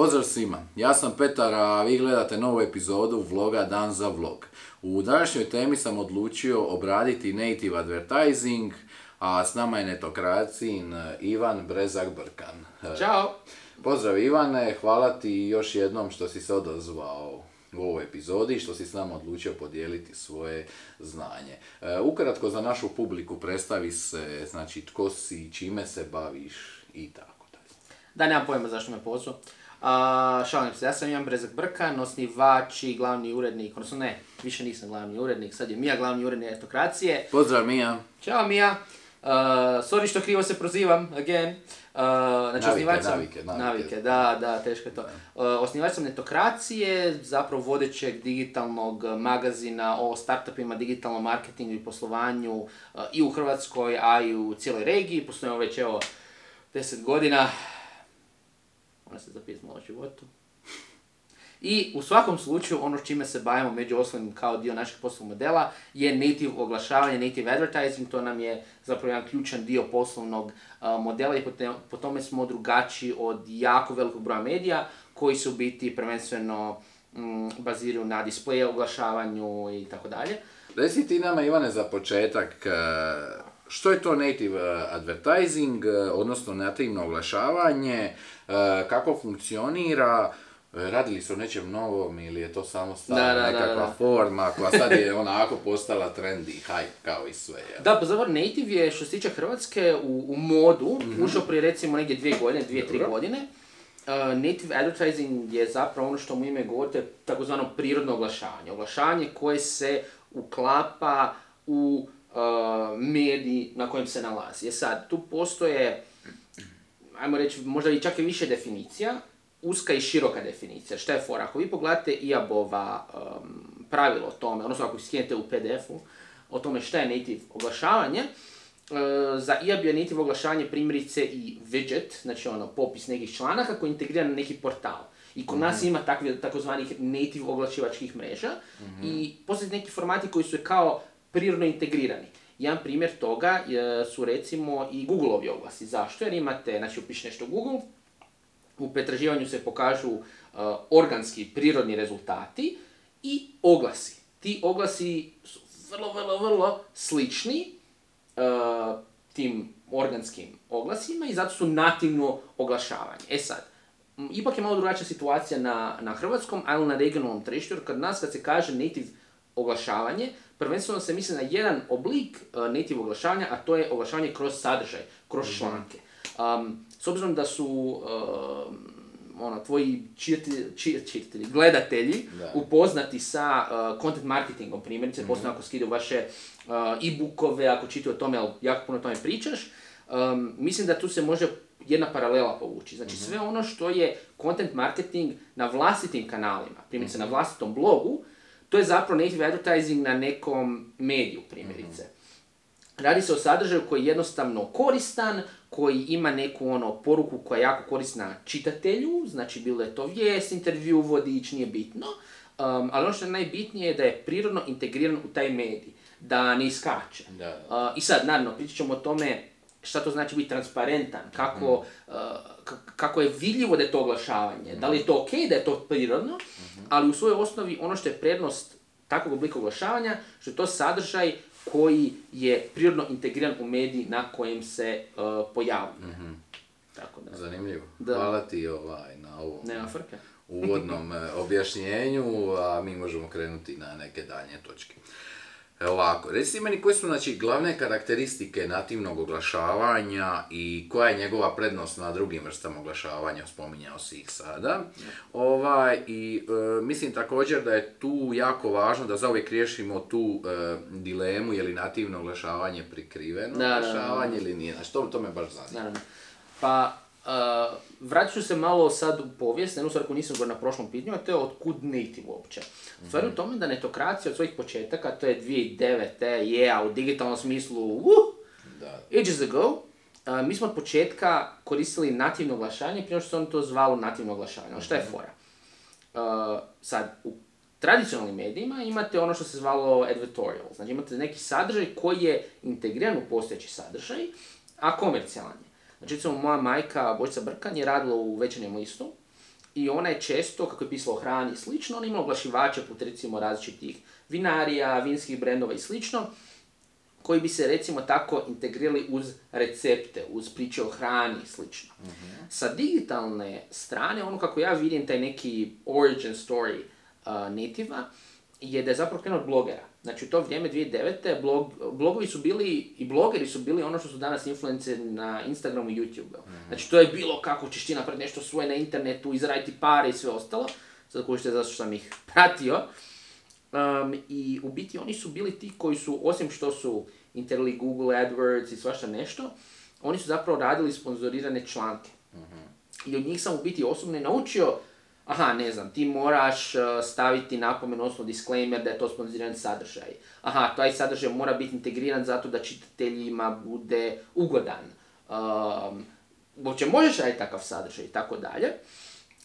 Pozdrav svima, ja sam Petar, a vi gledate novu epizodu vloga Dan za vlog. U današnjoj temi sam odlučio obraditi native advertising, a s nama je netokracin Ivan Brezak-Brkan. Ćao! Pozdrav Ivane, hvala ti još jednom što si se odazvao u ovoj epizodi i što si s nama odlučio podijeliti svoje znanje. E, ukratko za našu publiku predstavi se, znači tko si, čime se baviš i tako dalje. Da, nemam pojma zašto me pozvao. A, šalim se, ja sam Ivan Brezak Brkan, osnivač i glavni urednik, odnosno ne, više nisam glavni urednik, sad je Mija glavni urednik etokracije. Pozdrav Mija. Ćao Mija! Uh, sorry što krivo se prozivam, again. Uh, znači, Navike, osnivač sam- navike, navike. da, da, teško je to. Uh, osnivač sam Netokracije, zapravo vodećeg digitalnog magazina o startupima, digitalnom marketingu i poslovanju uh, i u Hrvatskoj, a i u cijeloj regiji. Postojimo već evo 10 godina. Ona se zapisala o životu. I u svakom slučaju ono s čime se bavimo među ostalim kao dio našeg poslovnog modela je native oglašavanje, native advertising, to nam je zapravo jedan ključan dio poslovnog modela i po, tome smo drugačiji od jako velikog broja medija koji su biti prvenstveno mm, baziraju na displeje oglašavanju i tako dalje. Reci ti nama Ivane za početak, e, što je to native e, advertising, e, odnosno nativno oglašavanje, kako funkcionira, e, radili su o nečem novom ili je to samo stara Da, da, da, nekakva forma koja sad je onako postala trendy, hype kao i sve. jel? Da, pa native je što se tiče Hrvatske u, u modu ušao prije recimo negdje dvije godine, dvije, tri Dobro. godine. Uh, native advertising je zapravo ono što mu ime govori, to je takozvano prirodno oglašavanje. Oglašavanje koje se uklapa u uh, medij na kojem se nalazi. Je sad, tu postoje, ajmo reći, možda i čak i više definicija, uska i široka definicija. Šta je fora? Ako vi pogledate IAB-ova um, pravilo o tome, odnosno ako skinete u PDF-u, o tome šta je native oglašavanje, uh, za IAB je native oglašavanje primjerice i widget, znači ono popis nekih članaka koji je integriran na neki portal. I kod nas ima takvi, takozvanih native oglašivačkih mreža i postoje neki formati koji su kao prirodno integrirani. Jedan primjer toga je- su recimo i Google-ovi oglasi. Zašto? Jer imate, znači upiši nešto Google, u pretraživanju se pokažu uh, organski, prirodni rezultati i oglasi. Ti oglasi su vrlo, vrlo, vrlo slični uh, tim organskim oglasima i zato su nativno oglašavanje. E sad, ipak je malo drugačija situacija na, na hrvatskom, ali na regionalnom tržištu, jer kod nas kad se kaže native oglašavanje, prvenstveno se misli na jedan oblik uh, native oglašavanja, a to je oglašavanje kroz sadržaj, kroz članke. Um, s obzirom da su ono, tvoji čitatelji, či- čitatelji, gledatelji Da. upoznati sa uh, content marketingom, primjerice, posebno ako skidaju vaše uh, e-bookove, ako čitaju o tome, ali jako puno o tome pričaš, um, mislim da tu se može jedna paralela povući. Znači sve ono što je content marketing na vlastitim kanalima, primjerice na vlastitom blogu, to je zapravo native advertising na nekom mediju, primjerice. Radi se o sadržaju koji je jednostavno koristan, koji ima neku ono poruku koja je jako korisna čitatelju, znači bilo je to vijest, intervju, vodič, nije bitno. Um, ali ono što je najbitnije je da je prirodno integriran u taj medij, da ne iskače. Da. Uh, I sad, naravno, pričat ćemo o tome šta to znači biti transparentan, kako, uh, k- kako je vidljivo da je to oglašavanje, da li je to ok da je to prirodno, ali u svojoj osnovi ono što je prednost takvog oblika oglašavanja, što je to sadržaj koji je prirodno integriran u medij na kojem se uh, pojavljuje. Tako da, Zanimljivo. Da. Hvala ti ovaj, na ovom nema frke. uvodnom e, objašnjenju, a mi možemo krenuti na neke daljnje točke. Ovako, reci meni koje su znači, glavne karakteristike nativnog oglašavanja i koja je njegova prednost na drugim vrstama oglašavanja, spominjao si ih sada. Ovaj, I e, mislim također da je tu jako važno da zauvijek riješimo tu e, dilemu je li nativno oglašavanje prikriveno Da, da, da. oglašavanje ili nije. Znači, to, to me baš zanima. Pa, uh, vratit ću se malo sad u povijest, jednu stvar koju nisam govorio na prošlom pitanju, a to je otkud native uopće. Stvar je u tome da netokracija od svojih početaka, to je 2009. je, a u digitalnom smislu, uh, Da. ages ago, uh, mi smo od početka koristili nativno oglašavanje, prije što se on to zvalo nativno oglašavanje. Ali šta je fora? Uh, sad, u tradicionalnim medijima imate ono što se zvalo advertorial. Znači imate neki sadržaj koji je integriran u postojeći sadržaj, a komercijalan je. Znači recimo moja majka Bojica Brkan je radila u večernjem listu i ona je često, kako je pisalo o hrani i slično, ona ima oglašivače put recimo različitih vinarija, vinskih brendova i slično, koji bi se recimo tako integrirali uz recepte, uz priče o hrani i slično. Sa digitalne strane, ono kako ja vidim taj neki origin story uh, nativa, je da je zapravo krenuo od blogera. Znači u to vrijeme 2009. Blog, blogovi su bili i blogeri su bili ono što su danas influence na Instagramu i YouTube. Znači to je bilo kako ćeš ti napraviti nešto svoje na internetu, izraditi pare i sve ostalo. Sad kužite zato što sam ih pratio. Um, I u biti oni su bili ti koji su, osim što su interli Google AdWords i svašta nešto, oni su zapravo radili sponzorirane članke. I od njih sam u biti osobno naučio, aha, ne znam, ti moraš uh, staviti napomenu, odnosno disclaimer da je to sponzoriran sadržaj. Aha, taj sadržaj mora biti integriran zato da čitateljima bude ugodan. Um, uopće možeš raditi takav sadržaj i tako dalje.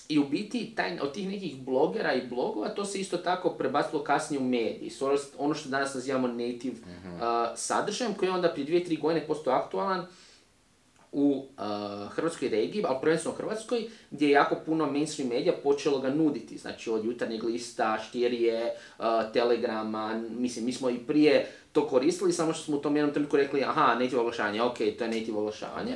I u biti taj, od tih nekih blogera i blogova to se isto tako prebacilo kasnije u mediji. Ono- što danas nazivamo native uh, sadržajem koji je onda prije dvije, tri godine postao aktualan u uh, hrvatskoj regiji, ali prvenstveno u Hrvatskoj, gdje je jako puno mainstream medija počelo ga nuditi. Znači od jutarnjeg lista, štirije, uh, telegrama, mislim, mi smo i prije to koristili, samo što smo u tom jednom trenutku rekli, aha, native oglašavanje, ok, to je native oglašavanje.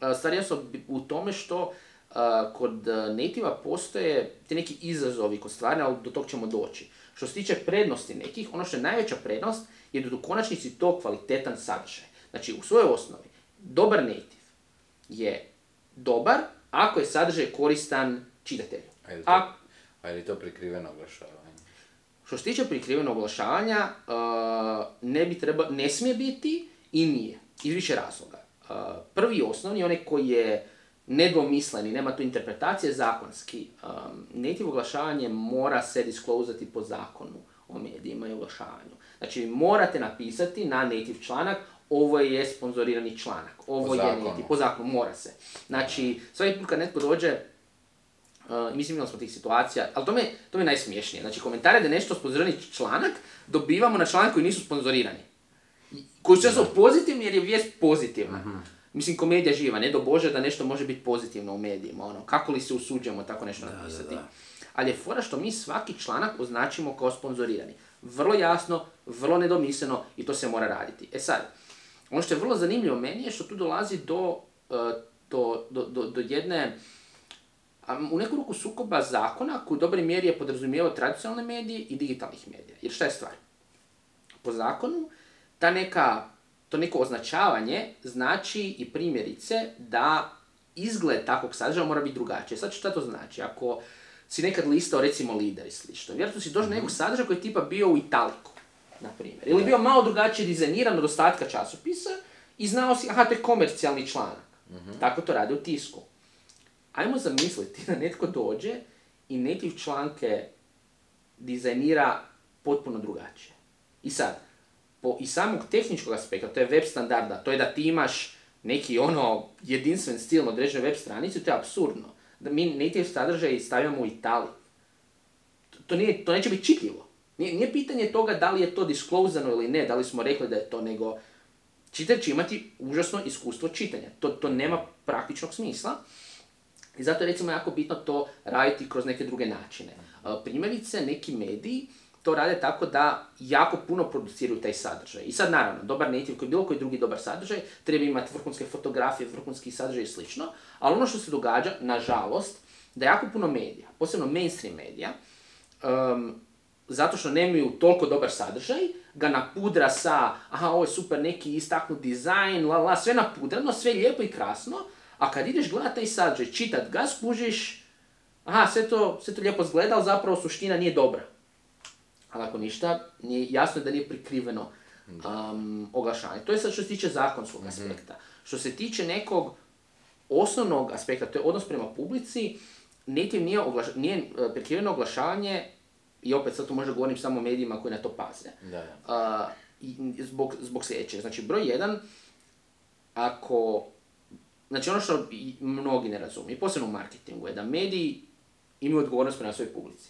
Uh, Stvar je u tome što uh, kod uh, nativa postoje ti neki izazovi kod stvari, ali do tog ćemo doći. Što se tiče prednosti nekih, ono što je najveća prednost je da u konačnici to kvalitetan sadržaj. Znači, u svojoj osnovi, dobar native je dobar ako je sadržaj koristan čitatelju. A je li to, A a je li to prikriveno oglašavanje? što se tiče prikrivenog oglašavanja, uh, ne, bi treba, ne smije biti i nije. Iz više razloga. Uh, prvi i osnovni, onaj koji je nedvomislen i nema tu interpretacije, zakonski. Um, native oglašavanje mora se disclosati po zakonu o medijima i oglašavanju. Znači, morate napisati na native članak ovo je sponzorirani članak, ovo Po je zakonu. native, po zakonu, mora se. Znači, svaki put kad netko dođe, Uh, mislim imali smo tih situacija, ali to mi, je- to mi je najsmiješnije. Znači komentare da je nešto sponzorirani članak, dobivamo na članak koji nisu sponzorirani. Koji su pozitivni jer je vijest pozitivna. Mislim, komedija živa, ne do Bože da nešto može biti pozitivno u medijima, ono, kako li se usuđujemo tako nešto napisati. da. Ali je fora što mi svaki članak označimo kao sponzorirani. Vrlo jasno, vrlo nedomisleno i to se mora raditi. E sad, ono što je vrlo zanimljivo meni je što tu dolazi do, uh, do, do, do, do jedne u neku ruku sukoba zakona koji u dobroj mjeri je podrazumijevao tradicionalne medije i digitalnih medija. Jer šta je stvar? Po zakonu, ta neka, to neko označavanje znači i primjerice da izgled takvog sadržaja mora biti drugačiji. Sad šta to znači? Ako si nekad listao recimo lider i slično, vjerojatno si došao do nekog sadržaja koji je tipa bio u italiku, na primjer. Ili bio malo drugačije dizajniran od ostatka časopisa i znao si, aha, to je komercijalni članak. Tako to rade u tisku. Ajmo zamisliti da netko dođe i native članke dizajnira potpuno drugačije. I sad, po i samog tehničkog aspekta, to je web standarda, to je da ti imaš neki ono jedinstven stil na određenoj web stranici, to je apsurdno. Da mi native sadržaj stavljamo u Italiji. To, to, nije, to neće biti čitljivo. Nije, nije pitanje toga da li je to disclosano ili ne, da li smo rekli da je to, nego čitač će imati užasno iskustvo čitanja. To, to nema praktičnog smisla. I zato je recimo jako bitno to raditi kroz neke druge načine. Uh, Primjerice, neki mediji to rade tako da jako puno produciraju taj sadržaj. I sad naravno, dobar native koji bilo koji drugi dobar sadržaj, treba imati vrhunske fotografije, vrhunski sadržaj i slično, ali ono što se događa, nažalost, da jako puno medija, posebno mainstream medija, um, zato što nemaju toliko dobar sadržaj, ga napudra sa, aha, ovo je super neki istaknut dizajn, la la, sve napudrano, sve lijepo i krasno, a kad ideš gledat taj sadržaj, čitat ga, skužiš, aha, sve to, sve to lijepo zgleda, ali zapravo suština nije dobra. Ali ako ništa, nije, jasno je da nije prikriveno um, oglašavanje. To je sad što se tiče zakonskog aspekta. Što se tiče nekog osnovnog aspekta, to je odnos prema publici, native nije, oglaš, nije e, prikriveno oglašavanje, i opet sad tu možda govorim samo o medijima koji na to paze. Da, da. A, i- zbog, zbog sljedećeg. Znači, broj jedan, ako, znači ono što mnogi ne razumiju, posebno u marketingu, je da mediji imaju odgovornost prema svojoj publici.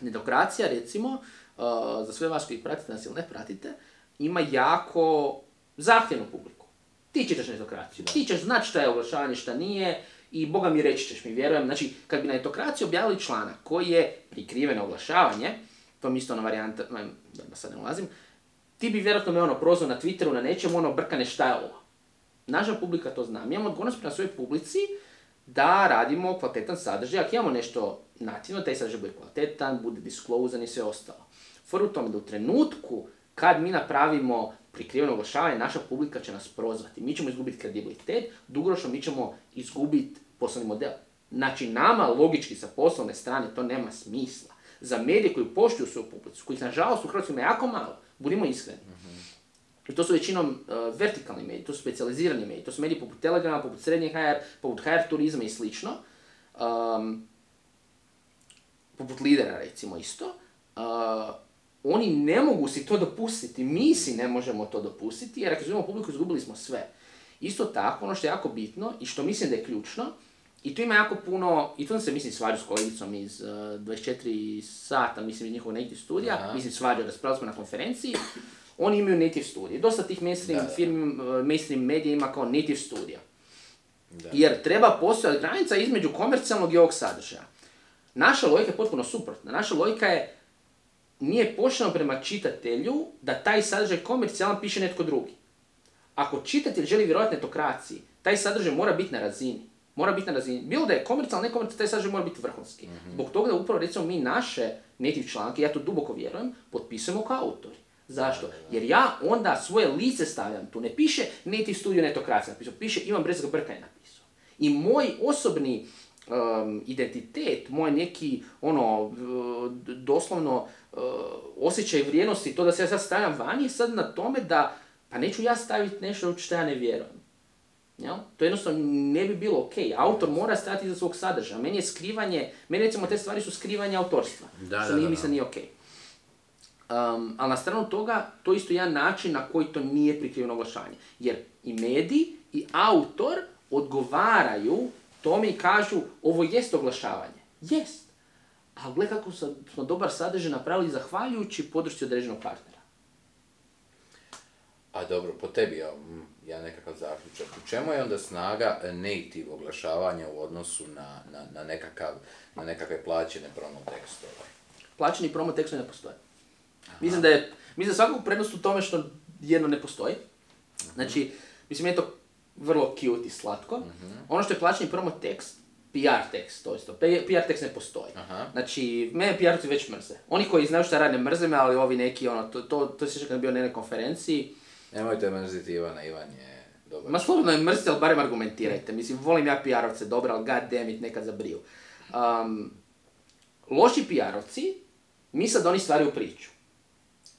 Netokracija, recimo, a, za sve vas koji pratite nas ili ne pratite, ima jako zahtjevnu publiku. Ti čitaš netokraciju, ti ćeš znati šta je oglašavanje, šta nije, i boga mi reći ćeš mi, vjerujem. Znači, kad bi na etokraciji objavili članak koji je prikriveno oglašavanje, to mi isto ona varijanta, da sad ne ulazim, ti bi vjerojatno me ono prozvao na Twitteru na nečemu ono brkane šta je ovo. Naša publika to zna. Mi imamo odgovornost prema svojoj publici da radimo kvalitetan sadržaj. Ako imamo nešto nativno, taj sadržaj bude kvalitetan, bude disclosan i sve ostalo. For u tome da u trenutku kad mi napravimo prikriveno oglašavanje, naša publika će nas prozvati. Mi ćemo izgubiti kredibilitet, dugoročno mi ćemo izgubiti poslovni model. Znači, nama logički sa poslovne strane to nema smisla. Za medije koji poštuju svoju publiku, kojih nažalost u Hrvatskoj ima jako malo, budimo iskreni. I to su većinom uh, vertikalni mediji, to su specijalizirani mediji, to su mediji poput Telegrama, poput Srednje HR, poput HR turizma i slično. Um, poput lidera recimo isto. Uh, oni ne mogu si to dopustiti, mi si ne možemo to dopustiti, jer ako izgubimo publiku, izgubili smo sve. Isto tako, ono što je jako bitno i što mislim da je ključno, i tu ima jako puno, i tu sam se mislim svađao s kolegicom iz uh, 24 sata, mislim iz njihovog native studija, Aha. mislim svađao, raspravili smo na konferenciji, oni imaju native studije. Dosta tih mainstream Da, da. firmi, uh, mainstream medija ima kao native studija. Da. Jer treba postojati granica između komercijalnog i ovog sadržaja. Naša logika je potpuno suprotna. Naša logika je nije pošteno prema čitatelju da taj sadržaj komercijalan piše netko drugi. Ako čitatelj želi vjerovati netokraciji, taj sadržaj mora biti na razini. Mora biti na razini. Bilo da je komercijalan, ne komercijalan, taj sadržaj mora biti vrhunski. Zbog toga da upravo recimo mi naše native članke, ja to duboko vjerujem, potpisujemo kao autori. Zašto? Jer ja onda svoje lice stavljam tu. Ne piše native studio netokracija napisao, piše Ivan Brezga Brka je napisao. I moj osobni um, identitet, moj neki ono doslovno uh, osjećaj vrijednosti, to da se ja sad stavljam vani je sad na tome da pa neću ja staviti nešto u što ja ne vjerujem. Jel? To jednostavno ne bi bilo ok. Autor mora stati iza svog sadržaja. Meni je skrivanje, meni recimo te stvari su skrivanje autorstva. Da, što da, nije, da, mislim da. nije ok. Um, ali na stranu toga, to je isto jedan način na koji to nije prikriveno oglašavanje. Jer i medij i autor odgovaraju tome i kažu ovo jest oglašavanje. Jest. Ali gle kako smo dobar sadržaj napravili zahvaljujući podršci određenog partnera. A dobro, po tebi ja, mm, ja nekakav zaključak. U čemu je onda snaga native oglašavanja u odnosu na, na, na, nekakav, na nekakve plaćene promo tekstove? Plaćeni promo tekstovi ne postoje. Mislim da je, mislim da svakog prednost u tome što jedno ne postoji. Znači, mislim, je to vrlo cute i slatko. Ono što je plaćeni promo tekst, PR tekst, to isto. PR tekst ne postoji. Aha. Znači, mene PR-ovci već mrze. Oni koji znaju šta rade mrze me, ali ovi neki, ono, to, to, to se kad bio na jednoj konferenciji. Nemojte mrziti Ivana, Ivan je dobar. Ma slobodno je mrzite, ali barem argumentirajte. Mislim, volim ja PR-ovce dobro, ali god damn it, nekad zabriju. Um, loši PR-ovci misle da oni stvaraju priču.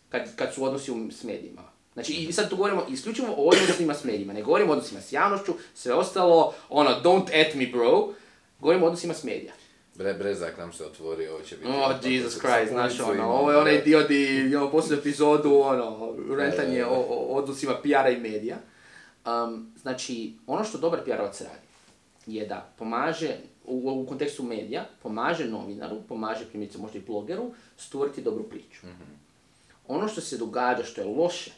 Kad, kad su odnosi u- s medijima. Znači, i sad tu govorimo isključivo o odnosima s medijima. Ne govorimo o odnosima s javnošću, sve ostalo, ono, don't at me bro. Govorimo o odnosima s medija. Bre, Brezak nam se otvorio, ovo će biti... Oh, Jesus Christ, znaš ono, ovo je onaj dio di imamo posljednju epizodu, ono, rentanje o, o odnosima PR-a i medija. Um, znači, ono što dobar PR-ovac radi je da pomaže, u, u kontekstu medija, pomaže novinaru, pomaže primjerice možda i blogeru, stvoriti dobru priču. Ono što se događa, što je loše,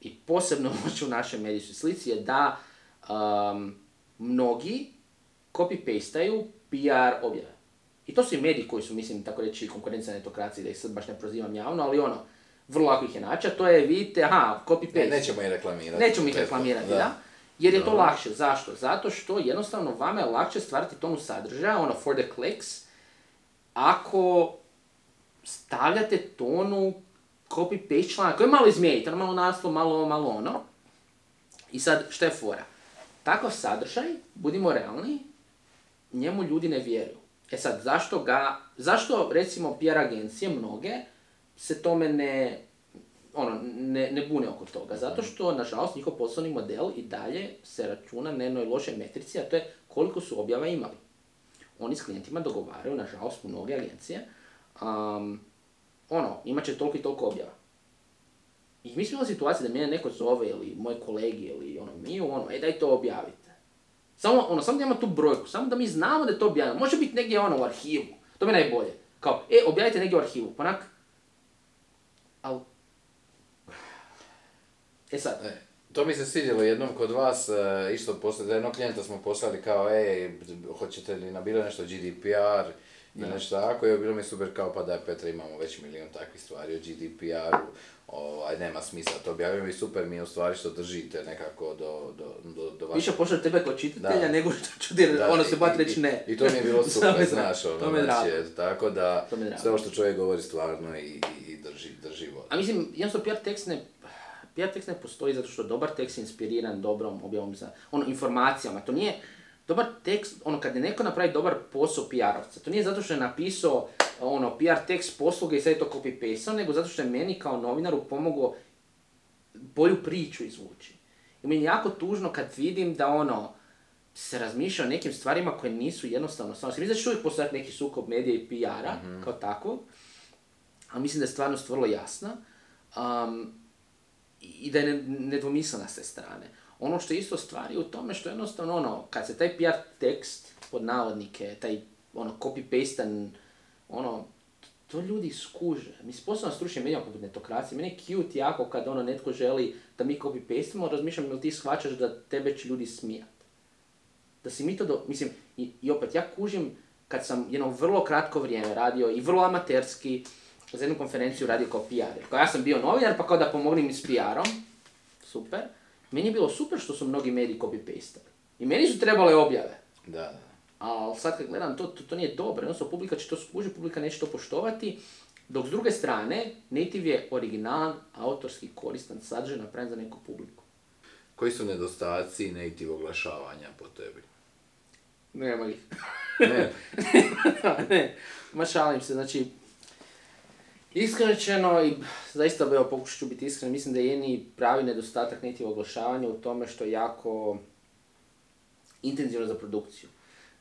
i posebno loše u našoj medijskoj slici je da um, mnogi copy-pastaju PR objave. I to su i mediji koji su, mislim, tako reći, konkurencija netokracije, da ih sad baš ne prozivam javno, ali ono, vrlo lako ih je naći, a to je, vidite, aha, copy-paste. Ne, nećemo ih reklamirati. Nećemo ih reklamirati, da. Jer je to lakše. Zašto? Zato što jednostavno vama je lakše stvarati tonu sadržaja, ono, for the clicks, ako stavljate tonu copy-paste članak, koji malo izmijenite, ono malo naslov, malo, malo ono. I sad, šta je fora? Takav sadržaj, budimo realni, njemu ljudi ne vjeruju. E sad, zašto ga, zašto recimo PR agencije mnoge se tome ne, ono, ne, ne bune oko toga? Zato što, nažalost, njihov poslovni model i dalje se računa na jednoj lošoj metrici, a to je koliko su objava imali. Oni s klijentima dogovaraju, nažalost, mnoge agencije, um, ono, imat će toliko i toliko objava. I mi smo imali situacije da mene neko zove ili moji kolegi ili ono mi, ono, e daj to objavite. Samo, ono, samo da imamo tu brojku, samo da mi znamo da je to objavljeno. Može biti negdje ono u arhivu, to mi je najbolje. Kao, e, objavite negdje u arhivu, pa onak, al... E sad, E, To mi se svidjelo jednom kod vas, e, isto poslije, da jednog klijenta smo poslali kao, ej, hoćete li na bilo nešto GDPR i nešto tako, i bilo mi super kao, pa da Petra imamo već milijun takvih stvari o GDPR-u, ovaj, nema smisla to objavljamo i super mi je u stvari što držite nekako do, do, do, do vaše- Više pošao tebe kao čitatelja Da. nego što ću ti Da, ono i- se bat i- reći ne. I to mi je bilo super, znaš, ono, to me znači, eto, tako da sve ovo što čovjek govori stvarno i, i, i drži, drži vodu. A mislim, jednostavno PR tekst ne, PR tekst ne postoji zato što dobar tekst je inspiriran dobrom objavom za, ono, informacijama. To nije, dobar tekst, ono, kad je neko napravi dobar posao PR-ovca, to nije zato što je napisao, ono, PR tekst posluge i sad je to copy-paste, nego zato što je meni kao novinaru pomogao bolju priču izvući. I meni je jako tužno kad vidim da ono, se razmišlja o nekim stvarima koje nisu jednostavno stvarno. Mislim da će uvijek postojati neki sukob medija i PR-a kao takvog, ali mislim da je stvarnost vrlo jasna um, i da je ne- nedvomislena s te strane. Ono što je isto stvar je u tome što jednostavno ono, kad se taj PR tekst pod navodnike, taj ono copy-pastan, ono, to ljudi skuže. Mislim, posebno na stručnim medijima poput netokracije, meni je cute jako kad ono netko želi da mi copy-pastimo, razmišljam jel ti shvaćaš da tebe će ljudi smijat. Da si mi to do... Mislim, i, opet, ja kužim kad sam jedno vrlo kratko vrijeme radio i vrlo amaterski za jednu konferenciju radio kao PR. Kao ja sam bio novinar, pa kao da pomognem s PR-om. Super. Meni je bilo super što su mnogi mediji copy-pastali. I meni su trebale objave. Da, da. Ali sad kad gledam, to, to, to nije dobro. Jednostavno, publika će to skužiti, publika neće to poštovati. Dok s druge strane, native je originalan, autorski, koristan sadržaj napravljen za neku publiku. Koji su nedostaci native oglašavanja po tebi? Nema ih. Ne, ne, ma šalim se, znači, iskreno i zaista evo pokušat ću biti iskren, mislim da je jedini pravi nedostatak native oglašavanja u tome što je jako intenzivno za produkciju.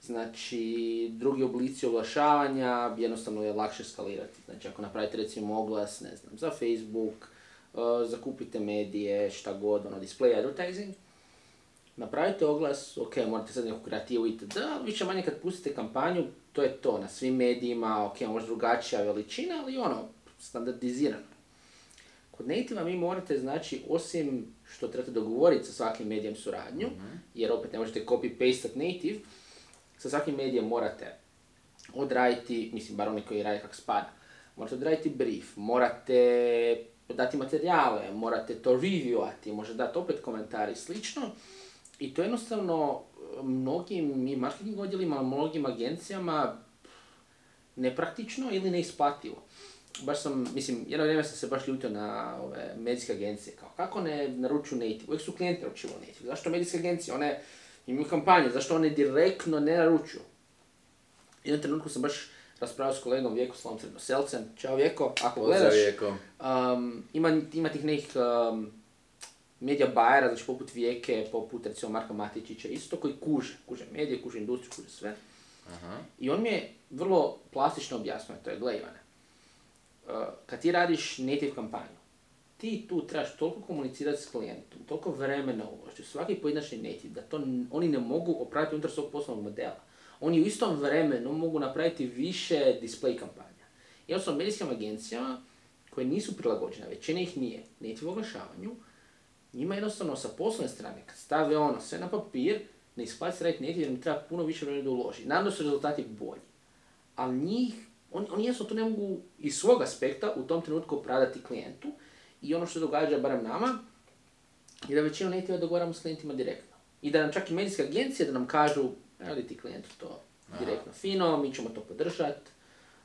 Znači, drugi oblici oglašavanja jednostavno je lakše skalirati. Znači, ako napravite recimo oglas, ne znam, za Facebook, uh, zakupite medije, šta god, ono, display advertising, napravite oglas, ok, morate sad neku kreativu itd., ali više manje kad pustite kampanju, to je to, na svim medijima, ok, možda drugačija veličina, ali ono, standardizirano. Kod native vi morate, znači, osim što trebate dogovoriti sa svakim medijem suradnju, jer opet ne možete copy-pastat native, sa svakim medijem morate odraditi, mislim, bar oni koji rade kak spada, morate odraditi brief, morate dati materijale, morate to reviewati, možete dati opet komentari i slično. I to jednostavno mnogim i marketing odjelima, mnogim agencijama nepraktično ili neisplativo. Baš sam, mislim, jedno vrijeme sam se baš ljutio na ove medijske agencije, kao kako ne naručuju native, uvijek su klijenti naručivali native, zašto medijske agencije, one imaju kampanje, zašto one direktno ne naručuju? I jednom trenutku sam baš raspravio s kolegom Vjekoslavom Crnoselcem, čao Vjeko, ako pozdrav gledaš. Um, ima, ima tih nekih um, medija bajera, znači poput Vijeke, poput recimo Marka Matičića, isto koji kuže, kuže medije, kuže industriju, kuže sve. Aha. I on mi je vrlo plastično objasnio, to je, gle Ivane, uh, kad ti radiš native kampanju, ti tu trebaš toliko komunicirati s klijentom, toliko vremena uložiti, u svaki pojedinačni native, da to oni ne mogu opraviti unutar svog poslovnog modela. Oni u istom vremenu mogu napraviti više display kampanja. I jednostavno medijskim agencijama koje nisu prilagođene, većina ih nije, native oglašavanju, njima jednostavno sa poslovne strane, kad stave ono sve na papir, ne isplati se raditi native jer im treba puno više vremena da uloži. Naravno su rezultati bolji. Ali njih, oni, oni jednostavno to ne mogu iz svog aspekta u tom trenutku opravdati klijentu. I ono što se događa, barem nama, je da većinu native dogovaramo s klijentima direktno. I da nam čak i medijske agencije da nam kažu, radi ti klijentu to direktno fino, mi ćemo to podržati,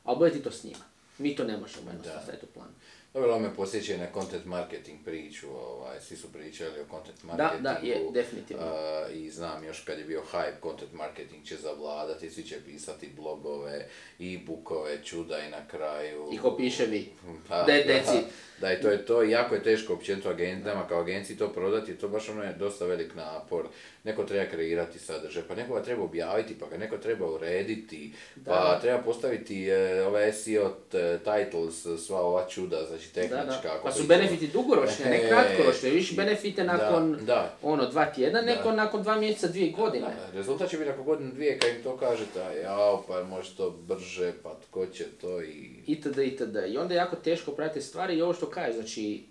ali bolje ti to s njima. Mi to ne možemo jednostavno staviti u plan. Dobro, me posjeća na content marketing priču, ovaj, svi su pričali o content Da, marketingu. da, je, definitivno. a, I znam još kad je bio hype, content marketing će zavladati, svi će pisati blogove, e-bookove, čuda i na kraju... I ko piše vi. Da, da, that's it. da, i to je to, jako je teško općenito agencijama, kao agenciji to prodati, to baš ono je dosta velik napor. Neko treba kreirati sadržaj, pa neko ga treba objaviti, pa ga neko treba urediti, pa Da. treba postaviti e, ove SEO titles, sva ova čuda, znači Da, tehnička. da. ako Pa su benefiti dugoročni, ne E, kratkoročni. Viš i- benefite da, nakon da. ono dva tjedna, Da. neko nakon dva mjeseca, dvije godine. Da, Rezultat će biti nakon godinu dvije kad im to kažete, jao, pa može to brže, pa tko će to i... itd. itd. I onda je jako teško pratiti stvari i ovo što kažeš, znači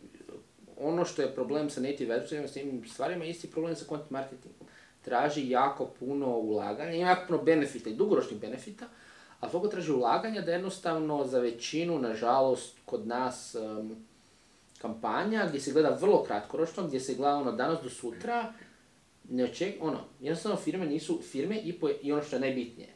ono što je problem sa native advertisingom, s tim stvarima, je isti problem sa content marketingom. Traži jako puno ulaganja, ima jako puno benefita i dugoročnih benefita, a toliko traži ulaganja da jednostavno za većinu, nažalost, kod nas em, kampanja gdje se gleda vrlo kratkoročno, gdje se gleda ono danas do sutra, ne oček, ono, jednostavno firme nisu firme i, po, i ono što je najbitnije,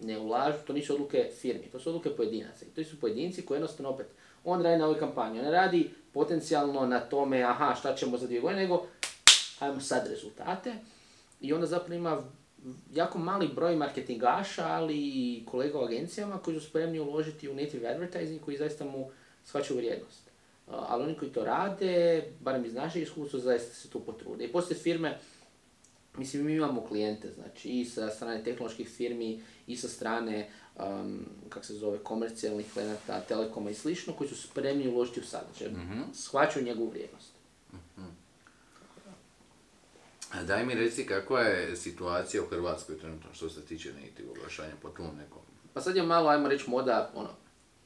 ne ulažu, to nisu odluke firmi, to su odluke pojedinaca. I to su pojedinci koji jednostavno opet, on radi na ovoj kampanji, on radi potencijalno na tome, aha, šta ćemo za dvije godine, nego ajmo sad rezultate. I onda zapravo ima jako mali broj marketingaša, ali i kolega u agencijama koji su spremni uložiti u native advertising koji zaista mu shvaćaju vrijednost. Ali oni koji to rade, barem iz našeg iskustva, zaista se tu potrude. I postoje firme, mislim mi imamo klijente, znači i sa strane tehnoloških firmi, i sa strane, um, kak se zove, komercijalnih klijenata, telekoma i slično, koji su spremni uložiti u sadržaj. Shvaćaju njegovu vrijednost. A daj mi reci kakva je situacija u Hrvatskoj trenutno što se tiče native oglašanja po tom nekom. Pa sad je malo, ajmo reći, moda ono,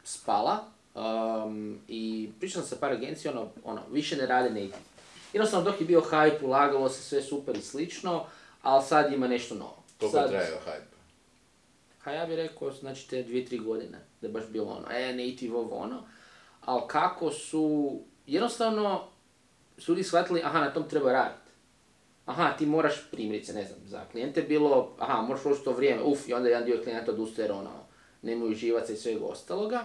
spala um, i pričam sa par agencija, ono, ono, više ne rade native. Jednostavno dok je bio hype, ulagalo se sve super i slično, ali sad ima nešto novo. Koliko sad, je trajao hype? Ha, ja bih rekao, znači te dvije, tri godine, da je baš bilo ono, e, native ovo ono, ali kako su, jednostavno, su ljudi shvatili, aha, na tom treba raditi. Aha, ti moraš, primjerice, ne znam, za klijente je bilo, aha, moraš uložiti to vrijeme, uf, i onda jedan dio klijenata odustaje jer ono, nemaju živaca i svega ostaloga.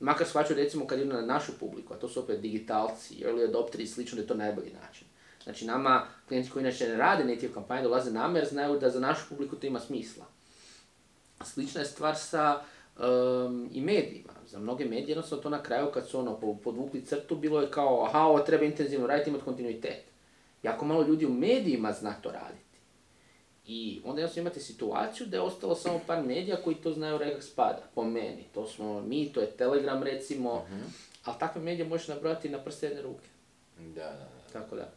Makar shvaćaju recimo kad idu na našu publiku, a to su opet digitalci, early adopteri i slično, da je to najbolji način. Znači nama, klijenti koji inače ne rade native kampanje, dolaze nama jer znaju da za našu publiku to ima smisla. Slična je stvar sa em, i medijima. Za mnoge medije jednostavno to na kraju kad su ono po- podvukli crtu bilo je kao aha ovo treba intenzivno raditi imati kontinuitet. Jako malo ljudi u medijima zna to raditi. I onda jednostavno imate situaciju da je ostalo samo par medija koji to znaju rekak spada, po meni. To smo mi, to je Telegram recimo, ali takve medije možeš nabrojati na prste jedne ruke. Da, da, da. Tako da.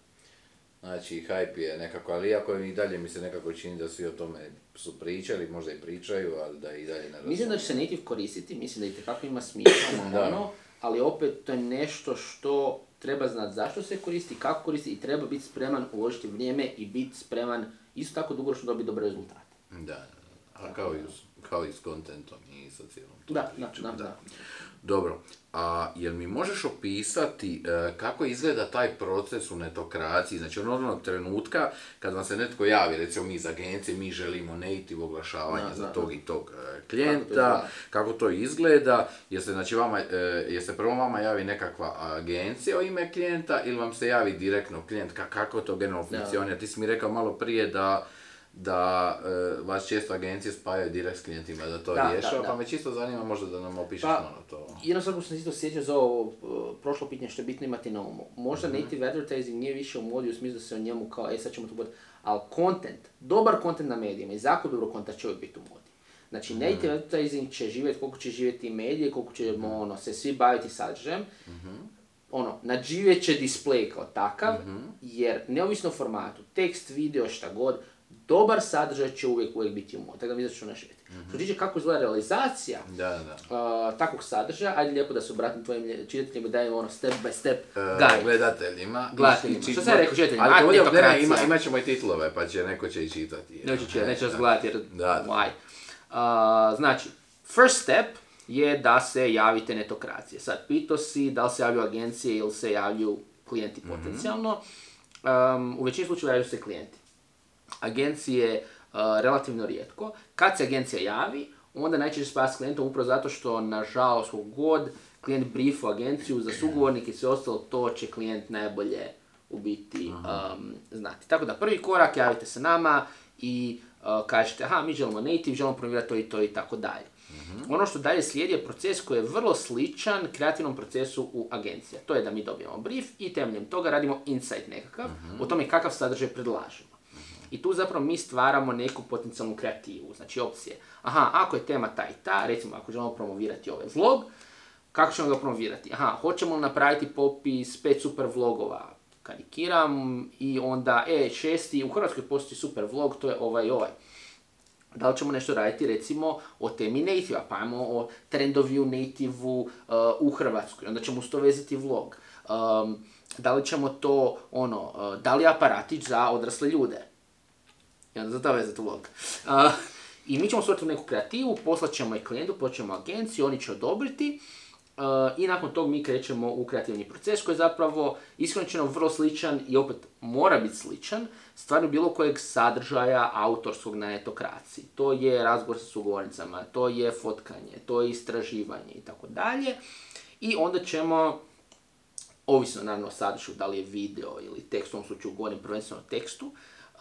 Znači, hype je nekako, ali iako i dalje mi se nekako čini da svi o tome su pričali, možda i pričaju, ali da i dalje ne Mislim da će se native koristiti, mislim da itekako ima smisla ono, ali opet to je nešto što treba znati zašto se koristi, kako koristi i treba biti spreman uložiti vrijeme i biti spreman isto tako dugoročno dobiti dobre rezultate. Da. A kao i, s- kao i s kontentom i sa cijelom Da, da, da, da. Dobro, a jel mi možeš opisati e, kako izgleda taj proces u netokraciji, znači od onog trenutka kad vam se netko javi, recimo mi iz agencije, mi želimo native oglašavanje Da, za da, tog i tog e, Kako to klijenta, kako to izgleda, jer se, znači, vama, e, jer se prvo vama javi nekakva agencija o ime klijenta ili vam se javi direktno klijent, ka, kako to generalno funkcionira, ti si mi rekao malo prije da da e, vas često agencije spajaju direkt s klijentima da to Da, da, rješava, da. pa me čisto zanima možda da nam opišeš Pa, malo to. Jednostavno sam se isto sjećao za ovo uh, prošlo pitanje što je bitno imati na umu. Možda Mhm. native advertising nije više u modi u smislu da se o njemu kao, e sad ćemo to buditi, ali content, dobar content na medijima i jako dobro content će uvijek biti u modi. Znači, Mhm. native advertising će živjeti koliko će živjeti medije, koliko će Mhm. ono, se svi baviti sadržajem. Ono, nadživjet će display kao takav, Mhm. jer neovisno o formatu, tekst, video, šta god, dobar sadržaj će uvijek, uvijek biti. Tako da mi ću našivjeti. Mhm. Što tiče kako izgleda realizacija, Da, da. uh, takvog sadržaja, ajde lijepo da se obratim tvojim čitateljima i dajem ono step by step E, guide. gledateljima. Gledateljima. Što sam rekao čitateljima? Ali ovdje- ima, imat ćemo i titlove, pa će neko će i čitati. Neću će, E, neću vas da. gledati jer Da, da. why. Uh, znači, first step je da se javite netokracije. Sad, pito si da li se javljaju agencije ili se javljaju klijenti Mhm. potencijalno. Um, u većini slučajeva javljaju se klijenti. Agencije uh, relativno rijetko. Kad se agencija javi, onda najčešće spas s klijentom upravo zato što, nažalost, god klijent briefu agenciju za sugovornike i sve ostalo, to će klijent najbolje u biti um, znati. Tako da prvi korak, javite se nama i uh, kažete, aha, mi želimo native, želimo promovirati to i to i tako dalje. Ono što dalje slijedi je proces koji je vrlo sličan kreativnom procesu u agencija. To je da mi dobijemo brief i temeljem toga radimo insight nekakav o tome kakav sadržaj predlažemo. I tu zapravo mi stvaramo neku potencijalnu kreativu, znači opcije. Aha, ako je tema ta i ta, recimo ako želimo promovirati ovaj vlog, kako ćemo ga promovirati? Aha, hoćemo napraviti popis pet super vlogova, karikiram, i onda, e, šesti, u Hrvatskoj postoji super vlog, to je ovaj i ovaj. Da li ćemo nešto raditi recimo o temi native pa ajmo o trendovi u native uh, u Hrvatskoj, onda ćemo uz to vezati vlog. Um, da li ćemo to, ono, da li aparatić za odrasle ljude. I onda za to vezati ulog. I mi ćemo stvoriti neku kreativu, poslat ćemo je klijentu, počnemo agenciju, oni će odobriti uh, i nakon tog mi krećemo u kreativni proces koji je zapravo iskreno vrlo sličan i opet mora biti sličan stvarno bilo kojeg sadržaja autorskog na etokraciji. To je razgovor sa sugovornicama, to je fotkanje, to je istraživanje i tako dalje. I onda ćemo, ovisno naravno o sadržaju, da li je video ili tekst, u ovom slučaju govorim prvenstveno o tekstu,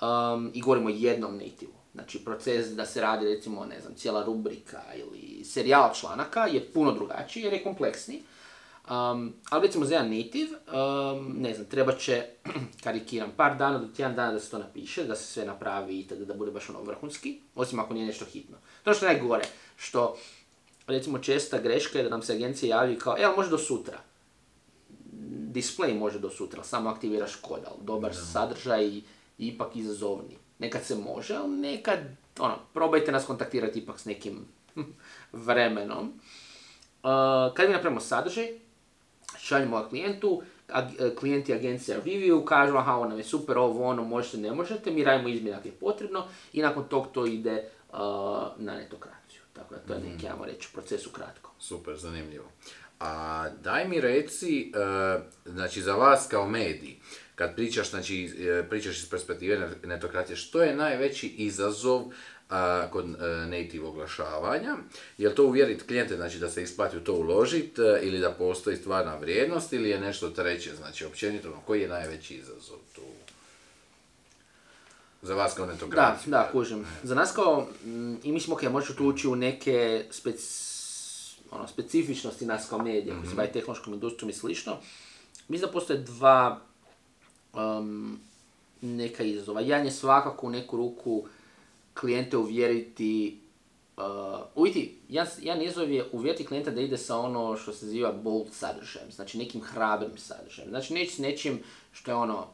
um, i govorimo o jednom nativu. Znači, proces da se radi, recimo, ne znam, cijela rubrika ili serijal članaka je puno drugačiji jer je kompleksniji. Um, ali recimo za jedan native, um, ne znam, treba će, karikiram, par dana do tjedan dana da se to napiše, da se sve napravi i da bude baš ono vrhunski, osim ako nije nešto hitno. To što najgore, što recimo česta greška je da nam se agencija javi kao, e, ali može do sutra. Display može do sutra, samo aktiviraš kod, ali dobar sadržaj i ipak izazovni. Nekad se može, ali nekad, ono, probajte nas kontaktirati ipak s nekim vremenom. Uh, kad mi napravimo sadržaj, šaljemo klijentu, e, klijenti agencija review, kažu aha, ovo nam je super, ovo ono, možete, ne možete, mi radimo izmjene ako je potrebno i nakon tog to ide uh, na netokraciju. Tako da to je mhm. neki, ajmo reći, proces ukratko. Super, zanimljivo. A daj mi reci, uh, znači za vas kao mediji, kad pričaš, znači, e, pričaš iz perspektive netokracije, što je najveći izazov a, kod a, e, native oglašavanja? Je li to uvjeriti klijente znači, da se isplati u to uložiti e, ili da postoji stvarna vrijednost ili je nešto treće? Znači, općenito, koji je najveći izazov tu? Za vas kao netokraciju. Da, da, kužim. Za nas kao, mm, i mi smo ok, možeš tu ući u neke ono, specifičnosti nas kao medija, koji se mhm. bavi tehnološkom industrijom i slično. Mislim da postoje dva um, neka izazova. Jedan je svakako u neku ruku klijente uvjeriti Uh, jedan, jedan izazov je uvjeriti klijenta da ide sa ono što se ziva bold sadržajem, znači nekim hrabrim sadržajem. Znači neći s nečim što je ono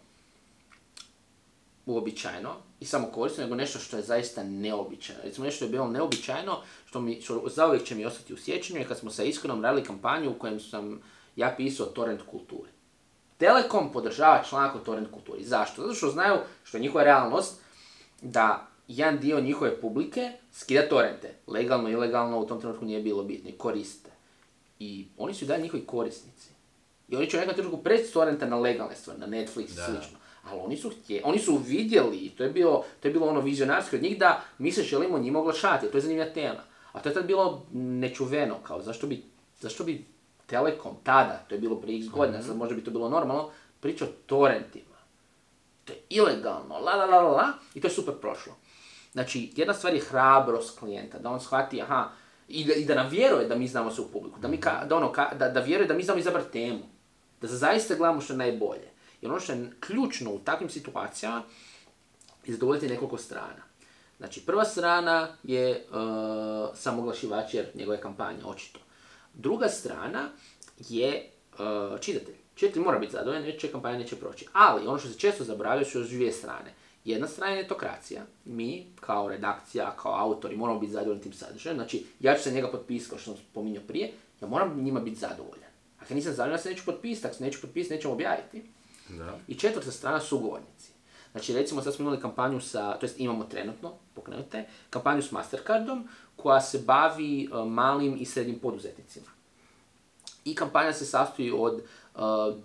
uobičajeno i samo korisno, nego nešto što je zaista neobičajno. Recimo nešto je bilo neobičajno, što, mi, što zauvijek će mi ostati u sjećanju, je kad smo sa Iskonom radili kampanju u kojem sam ja pisao torrent kulturi. Telekom podržava članak o torrent kulturi. Zašto? Zato što znaju, što je njihova realnost, da jedan dio njihove publike skida torrente. Legalno, ilegalno, u tom trenutku nije bilo bitno i koriste. I oni su i dalje njihovi korisnici. I oni će u nekom trenutku preći torrenta na legalne stvari, na Netflix i slično. Ali oni su htje, oni su vidjeli, i to je bilo, to je bilo ono vizionarsko od njih da mi se želimo njima oglašati, to je zanimljiva tema. A to je tad bilo nečuveno, kao zašto bi, zašto bi Telekom tada, to je bilo prije x godina, sad možda bi to bilo normalno, priča o torrentima. To je ilegalno, la la la la i to je super prošlo. Znači, jedna stvar je hrabrost klijenta, da on shvati, aha, i da, i da nam vjeruje da mi znamo se u publiku, da, mi ka, da, ono, ka, da, da vjeruje da mi znamo izabrati temu, da zaista gledamo što je najbolje. Jer ono što je ključno u takvim situacijama je zadovoljiti nekoliko strana. Znači, prva strana je uh, samoglašivač jer njegove kampanje, očito. Druga strana je uh, čitatelj. Čitatelj mora biti zadovoljan, neće kampanja neće proći. Ali ono što se često zaboravlja su još dvije strane. Jedna strana je netokracija. Mi, kao redakcija, kao autori, moramo biti zadovoljni tim sadržajem. Znači, ja ću se njega potpisati, kao što sam spominjao prije, ja moram njima biti zadovoljan. Ako nisam zadovoljan, ja se neću potpisati, ako se neću potpisati, nećemo objaviti. Da. I četvrta strana su ugovornici. Znači, recimo, sad smo imali kampanju sa, to jest imamo trenutno, pokrenute, kampanju s Mastercardom, koja se bavi e, malim i srednjim poduzetnicima. I kampanja se sastoji od uh,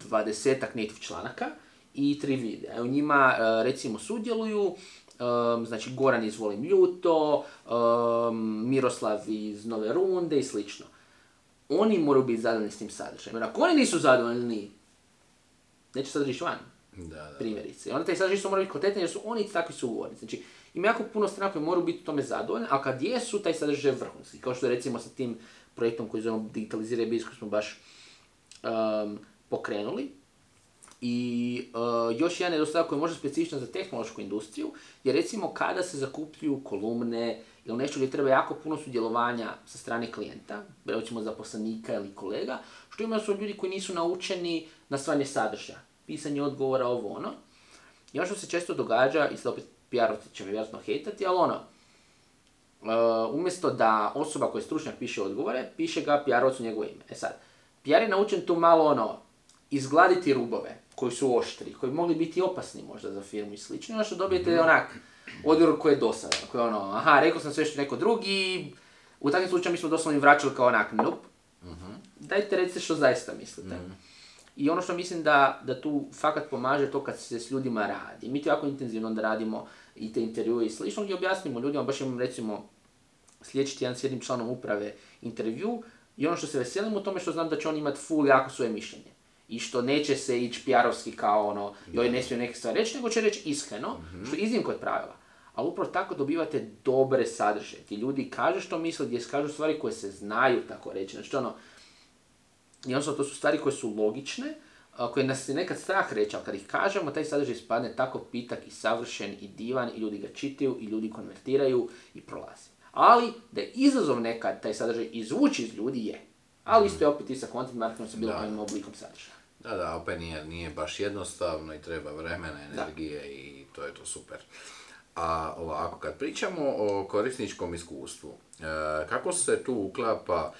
dvadesetak native članaka i tri videa. U njima uh, recimo sudjeluju znači Goran iz Volim Ljuto, Miroslav iz Nove Runde i slično. Oni moraju biti zadovoljni s tim sadržajem. Jer ako oni nisu zadovoljni, neće sadržaj van. Da, da. Primjerice. Onda taj sadržaj su moraju biti kvalitetni jer su oni takvi sugovornici. Znači, ima jako puno strana koje moraju biti tome zadovoljne, a kad jesu, taj sadržaj vrhunski. Kao što je recimo sa tim projektom koji zovemo Digitaliziraj biznis smo baš um, pokrenuli. I uh, još jedan nedostatak koji je možda specifičan za tehnološku industriju je recimo kada se zakupljuju kolumne ili nešto gdje treba jako puno sudjelovanja sa strane klijenta, recimo zaposlenika ili kolega, što ima su ljudi koji nisu naučeni na stvaranje sadržaja, pisanje odgovora, ovo ono. I ono što se često događa, i sad opet PR-ovci će me vjerojatno hejtati, ali ono, uh, umjesto da osoba koja je stručnjak piše odgovore, piše ga PR-ovcu njegovo ime. E sad, PR je naučen tu malo ono, izgladiti rubove. koji su oštri, koji bi mogli biti opasni možda za firmu i slično, ono što dobijete onak odgovor koji je dosadan, koji je ono, aha, rekao sam sve što neko drugi, u takvim slučajima mi smo doslovno im vraćali kao onak, nope, dajte recite što zaista mislite. I ono što mislim da, da tu fakat pomaže to kad se s ljudima radi. Mi to jako intenzivno onda radimo i te intervjue i slično gdje objasnimo ljudima, baš imam recimo sljedeći tjedan s jednim članom uprave intervju i ono što se veselim u tome što znam da će on imati full jako svoje mišljenje. I što neće se ići pjarovski kao ono, joj ne smije neke stvari reći, nego će reći iskreno, što je iznimka od pravila. Ali upravo tako dobivate dobre sadržaje. Ti ljudi kažu što misle, gdje kažu stvari koje se znaju tako reći. Znači ono, jednostavno to su stvari koje su logične, koje nas je nekad strah reći, ali kad ih kažemo, taj sadržaj ispadne tako pitak i savršen i divan i ljudi ga čitaju i ljudi konvertiraju i prolazi. Ali da je izazov nekad taj sadržaj izvući iz ljudi je. Ali isto je opet i sa content marketingom sa bilo Da. kojim oblikom sadržaja. Da, da, opet nije, nije baš jednostavno i treba vremena, energije i to je to super. A ovako, kad pričamo o korisničkom iskustvu, e, kako se tu uklapa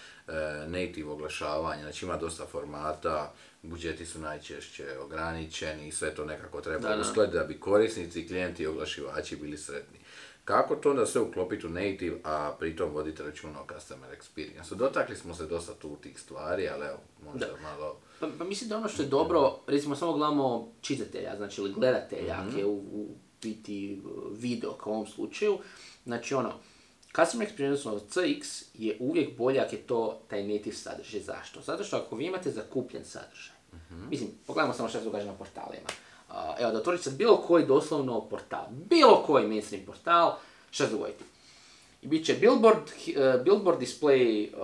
native oglašavanje, znači ima dosta formata, budžeti su najčešće ograničeni i sve to nekako treba uskladiti da bi korisnici, klijenti i oglašivači bili sretni. Kako to onda sve uklopiti u native, a pritom vodite računa o customer experience? Dotakli smo se dosta tu tih stvari, ali evo, možda malo... Pa, pa mislim da ono što je dobro, recimo samo gledamo čitatelja, znači ili gledatelja, ako je u, u biti video kao u ovom slučaju, znači ono, Customer Experience of CX je uvijek bolje ako je to taj native sadržaj. Zašto? Zato što ako vi imate zakupljen sadržaj, mislim, pogledajmo samo što se događa na portalima. Uh, evo, da otvorite sad bilo koji doslovno portal, bilo koji mainstream portal, šta se dogoditi? I bit će billboard, uh, billboard display uh,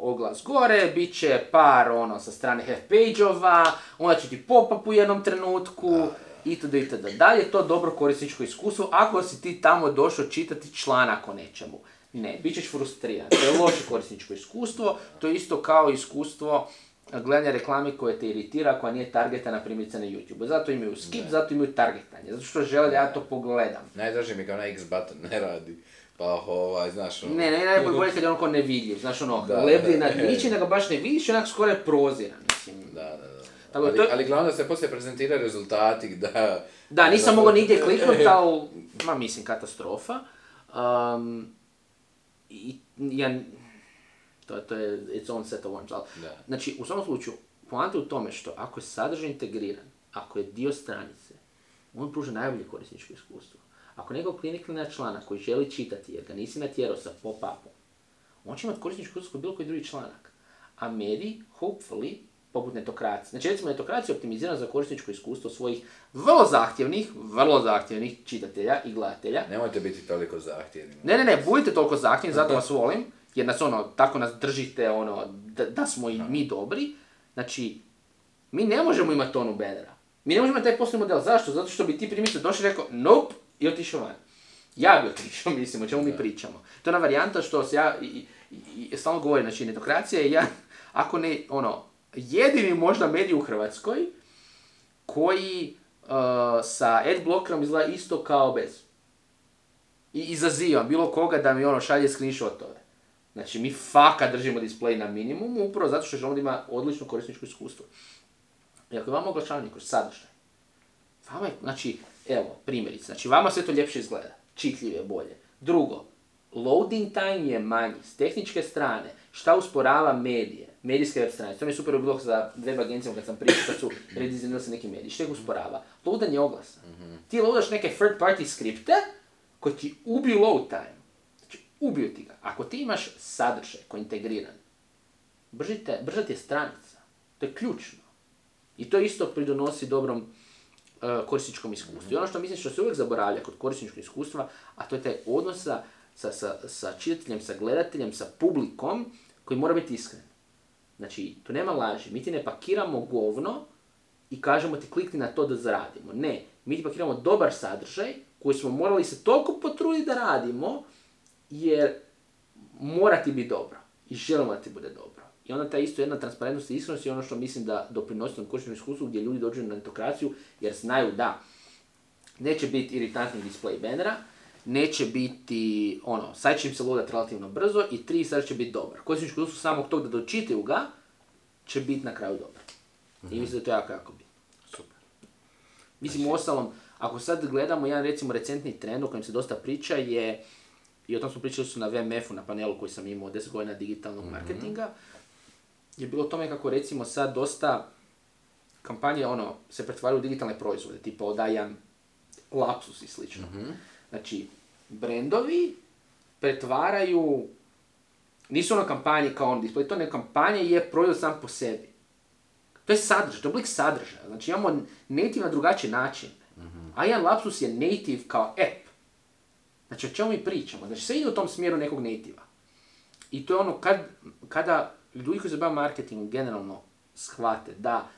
oglas gore, bit će par ono sa strane half page-ova, onda će ti pop-up u jednom trenutku, itd. itd. Da li je to dobro korisničko iskustvo ako si ti tamo došao čitati članak o nečemu? Ne, bit ćeš frustriran. To je loše korisničko iskustvo, to je isto kao iskustvo gledanja reklame koje te iritira, koja nije targetana primjerice na YouTube. Zato imaju skip, zato imaju targetanje, zato što žele da ja to pogledam. Najdraže mi kao onaj X button ne radi. Pa ovaj, znaš, ono... Ne, ne, najbolje bolje kad je on ko nevidljiv, znaš ono, lebdi nad da. ničim, da ga baš ne vidiš, onak skoro je proziran, mislim. Da, da, da. Tako ali, to- ali glavno da se poslije prezentiraju rezultati, da... Da, nisam mogao nigdje kliknuti, ali, ma mislim, katastrofa. Um, i, ja, to, to je its own set of worms, ali, Da. znači, u svakom slučaju, poanta u tome što ako je sadržaj integriran, ako je dio stranice, on pruža najbolje korisničko iskustvo. Ako neko klikne na članak koji želi čitati jer ga nisi natjerao sa pop-upom, on će imati korisničko iskustvo bilo koji drugi članak. A mediji, hopefully, poput netokracije. Znači recimo netokracija je optimizirana za korisničko iskustvo svojih vrlo zahtjevnih, vrlo zahtjevnih čitatelja i gledatelja. Nemojte biti toliko zahtjevni. Ne, ne, ne, budite toliko zahtjevni, zato vas volim, jer nas ono, tako nas držite, ono, da, da smo i mi dobri. Znači, mi ne možemo imati onu benera. Mi ne možemo imati taj poslovni model. Zašto? Zato što bi ti primislio došli i rekao, nope, i otišao van. Ja bi otišao, mislim, o čemu mi pričamo. To je ona varijanta što se ja i, i, i stalno govorim, znači, netokracija je ja, ako ne, ono, jedini možda medij u Hrvatskoj koji uh, sa ad blockerom izgleda isto kao bez. I izazivam bilo koga da mi ono šalje screenshotove. Znači, mi faka držimo display na minimumu, upravo zato što želimo da ima odlično korisničko iskustvo. I ako vama oglašavanje kroz sadržaj, vama je, znači, evo, primjerice, znači vama sve to ljepše izgleda, čitljivije, bolje. Drugo, loading time je manji, s tehničke strane, šta usporava medije, medijske web stranice, to mi je super bilo za web agencijama kad sam pričao, kad su redizajnili se neki mediji, šta ih usporava? Loadanje oglasa. Ti loadaš neke third party skripte koji ti ubiju load time. Znači, ubiju ti ga. Ako ti imaš sadržaj koji je integriran, brži te- brža ti je stranica. To je ključno. I to isto pridonosi dobrom uh, korisničkom iskustvu. I ono što mislim što se uvijek zaboravlja kod korisničkog iskustva, a to je taj odnos sa, sa, sa čitateljem, sa gledateljem, sa publikom, koji mora biti iskren. Znači, tu nema laži. Mi ti ne pakiramo govno i kažemo ti klikni na to da zaradimo. Ne, mi ti pakiramo dobar sadržaj koji smo morali se toliko potruditi da radimo, jer mora ti biti dobro. I želimo da ti bude dobro. I onda ta isto jedna transparentnost i iskrenost je ono što mislim da doprinosi tom korisnom iskustvu gdje ljudi dođu na netokraciju jer znaju da neće biti iritantni display bannera, neće biti, ono, sajt će im se loadat relativno brzo i tri, sad će biti dobar. Korisničko iskustvo samog tog da dočitaju ga će biti na kraju dobar. I mislim da je to jako, jako bitno. Mislim, Znači- u ostalom, ako sad gledamo jedan recimo recentni trend o kojem se dosta priča je, i o tom smo pričali su na VMF-u, na panelu koji sam imao 10 godina digitalnog marketinga, je bilo tome kako recimo sad dosta kampanje ono, se pretvaraju u digitalne proizvode, tipa odajan lapsus i slično. Znači, brendovi pretvaraju, nisu ono kampanje kao on display, to ne kampanje je proizvod sam po sebi. To je sadržaj, to je oblik sadržaja. Znači imamo native na drugačiji način. A jedan lapsus je native kao app. Znači o čemu mi pričamo? Znači sve ide u tom smjeru nekog nativa. I to je ono kad, kada ljudi koji se bave marketingom generalno shvate da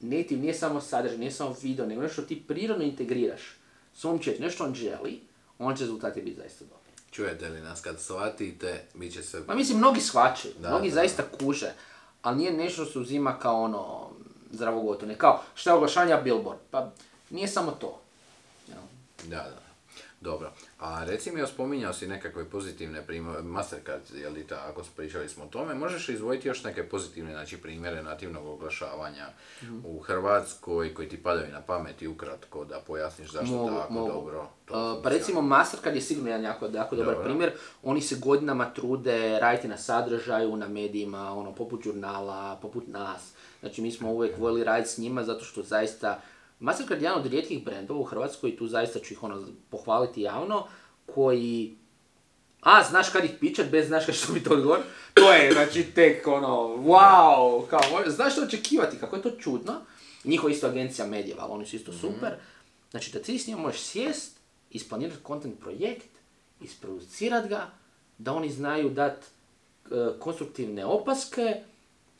native nije samo sadržaj, nije samo video, nego nešto ti prirodno integriraš svom četu, nešto on želi, on će rezultati biti zaista dobri. Čujete li nas kad shvatite, bit će sve... Ma mislim, mnogi shvaćaju, Da, mnogi da, zaista kuže, ali nije nešto što se uzima kao ono, zdravo gotovo, ne kao, šta je oglašanja billboard, pa nije samo to. know. Da, da. Dobro. A reci mi, spominjao si nekakve pozitivne primjere, Mastercard, je li ta, ako pričali smo o tome, možeš li izdvojiti još neke pozitivne znači, primjere nativnog oglašavanja Mhm. u Hrvatskoj koji ti padaju na pamet i ukratko da pojasniš zašto Mogu, tako mogu. dobro to Uh, pa recimo Mastercard je sigurno jedan jako, jako dobar Dobro. primjer. Oni se godinama trude raditi na sadržaju, na medijima, ono, poput žurnala, poput nas. Znači mi smo uvijek voljeli raditi s njima zato što zaista Mastercard je jedan od rijetkih brendova u Hrvatskoj i tu zaista ću ih ono pohvaliti javno, koji a, znaš kad ih pičat, bez znaš kad što bi to odgovor. To je, znači, tek ono, wow, kao, mo- znaš što očekivati, kako je to čudno. Njihova isto agencija Medieval, oni su isto super. Znači, da ti s njima možeš sjest, isplanirati content projekt, isproducirat ga, da oni znaju dat e, konstruktivne opaske,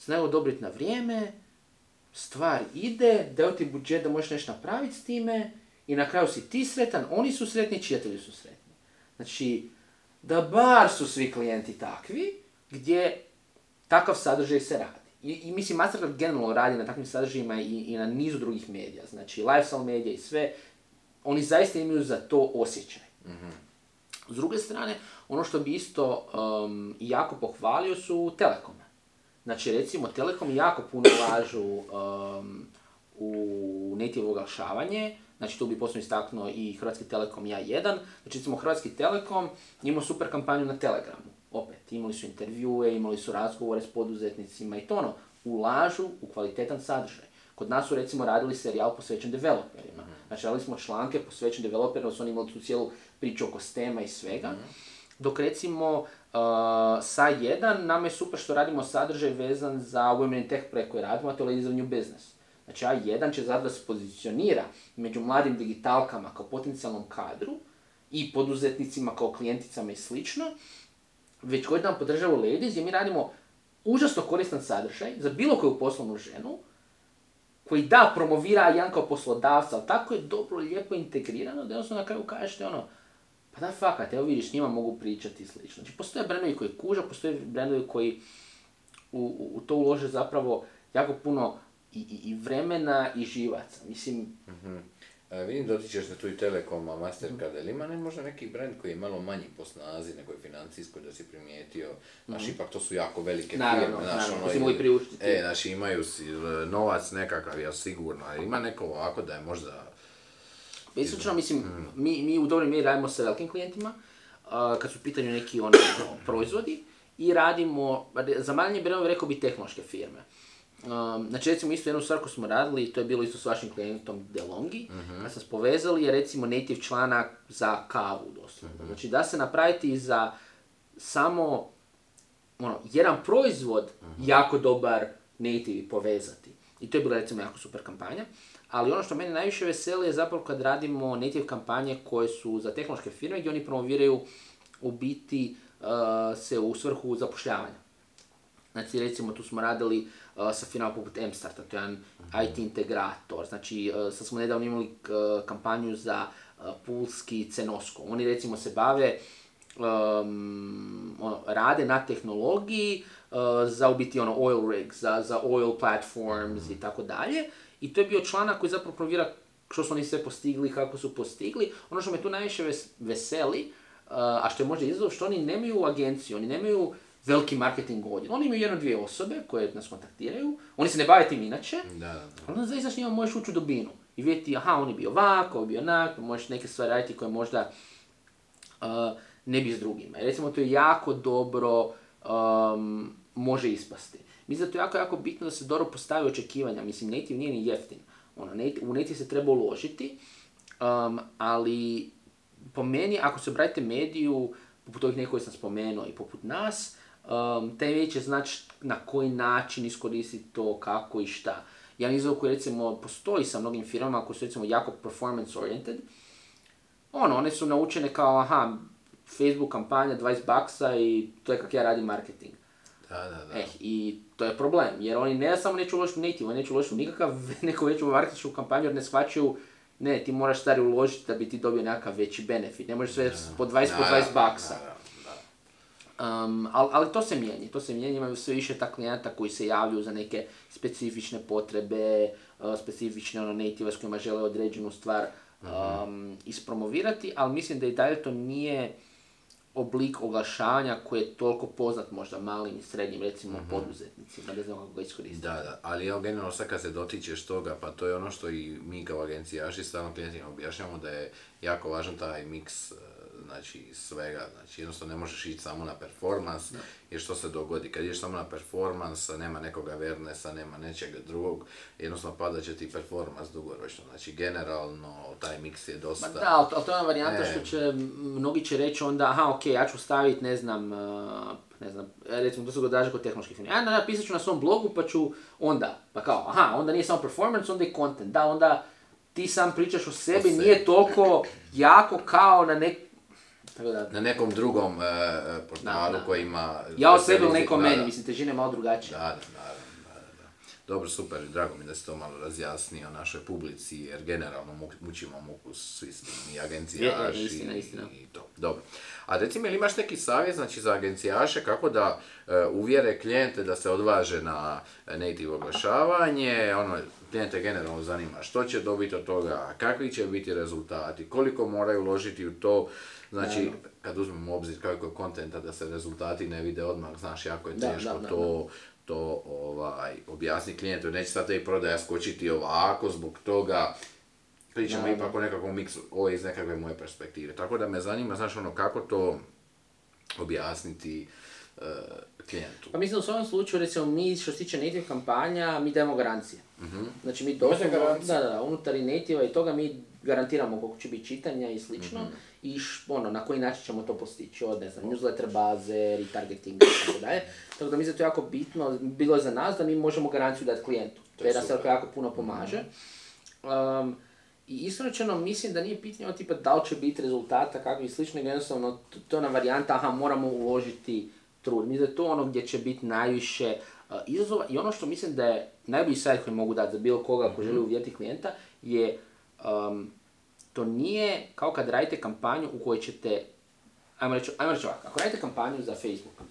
znaju odobriti na vrijeme, stvar ide, daju ti budžet da možeš nešto napraviti s time i na kraju si ti sretan, oni su sretni, čitatelji su sretni. Znači, da bar su svi klijenti takvi, gdje takav sadržaj se radi. I, i mislim, Mastercard generalno radi na takvim sadržajima i, i na nizu drugih medija, znači lifestyle medija i sve, oni zaista imaju za to osjećaj. S druge strane, ono što bi isto um, jako pohvalio su Telekome. Znači, recimo, Telekom jako puno ulažu um, u native oglašavanje, znači tu bi posebno istaknuo i Hrvatski Telekom ja jedan. Znači, recimo, Hrvatski Telekom imao super kampanju na Telegramu. Opet, imali su intervjue, imali su razgovore s poduzetnicima i to ono, ulažu u kvalitetan sadržaj. Kod nas su recimo radili serijal posvećen developerima. Znači radili smo članke posvećen developerima, su oni imali tu cijelu priču oko stema i svega. Dok recimo uh, sa jedan nam je super što radimo sadržaj vezan za Women in Tech projekt koji radimo, a to je of New Business. Znači A1 će zato da se pozicionira među mladim digitalkama kao potencijalnom kadru i poduzetnicima kao klijenticama i slično, već godinama podržava Ladies gdje mi radimo užasno koristan sadržaj za bilo koju poslovnu ženu, koji da, promovira jedan kao poslodavca, ali tako je dobro, lijepo integrirano, da jednostavno na kraju kažete ono, pa da fakat, evo vidiš, njima mogu pričati i slično. Znači, postoje brendovi koji kuža, postoje brendovi koji u, u, u to ulože zapravo jako puno i, i, i vremena i živaca. Mislim, E, vidim dotičeš se tu i Telekoma, Mastercard, ili ima ne, možda neki brand koji je malo manji po snazi nego je financijskoj da si primijetio, znaš, ipak to su jako velike Naravno, firme, znaš, naravno, ono, ili- i priuštiti. E, znači imaju si, e, novac nekakav, ja sigurno, ali ima neko ovako da je možda, Isključno, mislim, mi, mi u dobroj mjeri radimo sa velikim klijentima, a, kad su u pitanju neki ono, proizvodi, i radimo, za manje brendove rekao bi tehnološke firme. Um, znači recimo isto jednu stvar koju smo radili, to je bilo isto s vašim klijentom DeLonghi, kad smo se povezali je recimo native članak za kavu doslovno. Znači da se napraviti za samo ono, jedan proizvod jako dobar native povezati. I to je bila recimo jako super kampanja. Ali ono što mene najviše veseli je zapravo kad radimo native kampanje koje su za tehnološke firme gdje oni promoviraju u biti uh, se u svrhu zapošljavanja. Znači, recimo, tu smo radili uh, sa firmama poput M-Starta, to je jedan IT integrator. Znači, uh, sad smo nedavno imali uh, kampanju za Pulski Cenosko. Oni, recimo, se bave, um, ono, rade na tehnologiji za u biti ono oil rigs, za, za oil platforms i tako dalje. I to je bio članak koji zapravo promovira što su oni sve postigli, kako su postigli. Ono što me tu najviše ves- veseli, a što je možda izazov, što oni nemaju agenciju, oni nemaju veliki marketing odjel. Oni imaju jedno dvije osobe koje nas kontaktiraju, oni se ne bave tim inače, da, da, da. ali onda zaista s njima možeš ući u dubinu. i vidjeti, aha, on je bio ovako, on je bio onak, možeš neke stvari raditi koje možda uh, ne bi s drugima. I recimo to je jako dobro um, može ispasti. Mislim da je to jako, jako bitno da se dobro postavi očekivanja. Mislim, native nije ni jeftin. Ono, native, u native se treba uložiti, um, ali po meni, ako se obratite mediju, poput ovih nekoj sam spomenuo i poput nas, um, taj medij će znači na koji način iskoristiti to, kako i šta. Jedan izvor koji recimo postoji sa mnogim firmama koji su recimo jako performance oriented, ono, one su naučene kao, aha, Facebook kampanja 20 baksa i to je kako ja radim marketing. Da, da, da. Eh, I to je problem, jer oni ne samo neće uložiti u native, oni neće uložiti u nikakav neku veću marketinšku kampanju jer ne shvaćaju ne, ti moraš stari uložiti da bi ti dobio nekakav veći benefit. Ne možeš sve po 20 po 20 baksa. Um, ali, ali to se mijenja, to se mijenja, imaju sve više tak klijenata koji se javljaju za neke specifične potrebe, uh, specifične ono, native s kojima žele određenu stvar um, ispromovirati, ali mislim da i dalje to nije oblik oglašavanja koji je toliko poznat možda malim i srednjim recimo poduzetnicima, ne znam kako ga iskoristiti. Da, da, ali evo generalno sad kad se dotičeš toga, pa to je ono što i mi kao agencijaši stalno klijentima objašnjamo da je jako važan taj miks e, znači svega, znači jednostavno ne možeš ići samo na performans, jer što se dogodi, kad ideš samo na performans, nema nekog avernesa, nema nečega drugog, jednostavno pada će ti performans dugoročno, znači generalno taj miks je dosta... Ma da, ali to, je ona varijanta E. što će, mnogi će reći onda, aha, ok, ja ću staviti, ne znam, uh, ne znam, e, recimo to se događa kod tehnoloških firmi. Ja napisat ću na svom blogu pa ću onda, pa kao, aha, onda nije samo performance, onda i content. Da, onda ti sam pričaš o sebi, sebi. nije toliko jako kao na nek... Tako da, Na nekom drugom e, e, portalu Da, da. koji ima... ja o sebi ili da, meni, mislim, težina je malo drugačija. Da, da, naravno, da, da, da. Dobro, super, drago mi da si to malo razjasnio našoj publici, jer generalno mu- mučimo muku svi s tim, i agencijaši Je, istina, istina. i to. Dobro. A reci mi, jel imaš neki savjet, znači, za agencijaše, kako da e, uvjere klijente da se odvaže na native oglašavanje, ono, klijente generalno zanima što će dobiti od toga, kakvi će biti rezultati, koliko moraju uložiti u to, znači, kad uzmemo u obzir kako je kontenta da se rezultati ne vide odmah, znaš, jako je Da, teško da, da, to to ovaj, objasni klijentu, neće sad te prodaja skočiti ovako zbog toga, pričamo Da, da. ipak o nekakvom miksu, ovo je iz nekakve moje perspektive. Tako da me zanima, znaš ono, kako to objasniti e, klijentu. Pa mislim da u svom slučaju, recimo, mi što se tiče native kampanja, mi dajemo garancije. Znači mi doslovno, garancije? da, da, da, unutar i native i toga mi garantiramo koliko će biti čitanja i slično Mhm. I š, ono, na koji način ćemo to postići, od ne znam, newsletter baze, retargeting i tako dalje. Tako da da je to jako bitno, bilo je za nas da mi možemo garanciju dati klijentu. To je. Mhm. jako puno pomaže. Um, I iskreno mislim da nije pitanje ono tipa da li će biti rezultata, kakvi i slično, jednostavno to, je ona varijanta, aha, moramo uložiti trud. Mislim da je to ono gdje će biti najviše uh, izazova i ono što mislim da je najbolji savjet koji mogu dati za bilo koga ako želi uvjeriti klijenta je um, to nije kao kad radite kampanju u kojoj ćete, ajmo reći, ajmo reći ovako, ako radite kampanju za Facebook,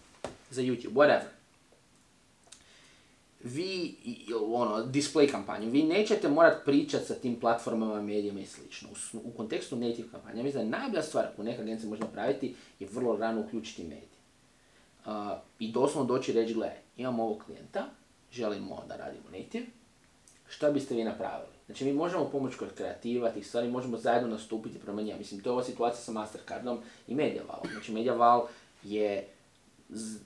za YouTube, whatever, vi, ono, display kampanju, vi nećete morat pričati sa tim platformama, medijima i slično. U, u kontekstu native kampanja, mislim da najbolja stvar koju neka agencija može napraviti je vrlo rano uključiti medije. Uh, I doslovno doći i reći, gledaj, imamo ovog klijenta, želimo da radimo native, šta biste vi napravili? Znači mi možemo pomoći kod kreativa, tih stvari, možemo zajedno nastupiti prema njima. Mislim, to je ova situacija sa Mastercardom i Mediavalom. Znači Mediaval je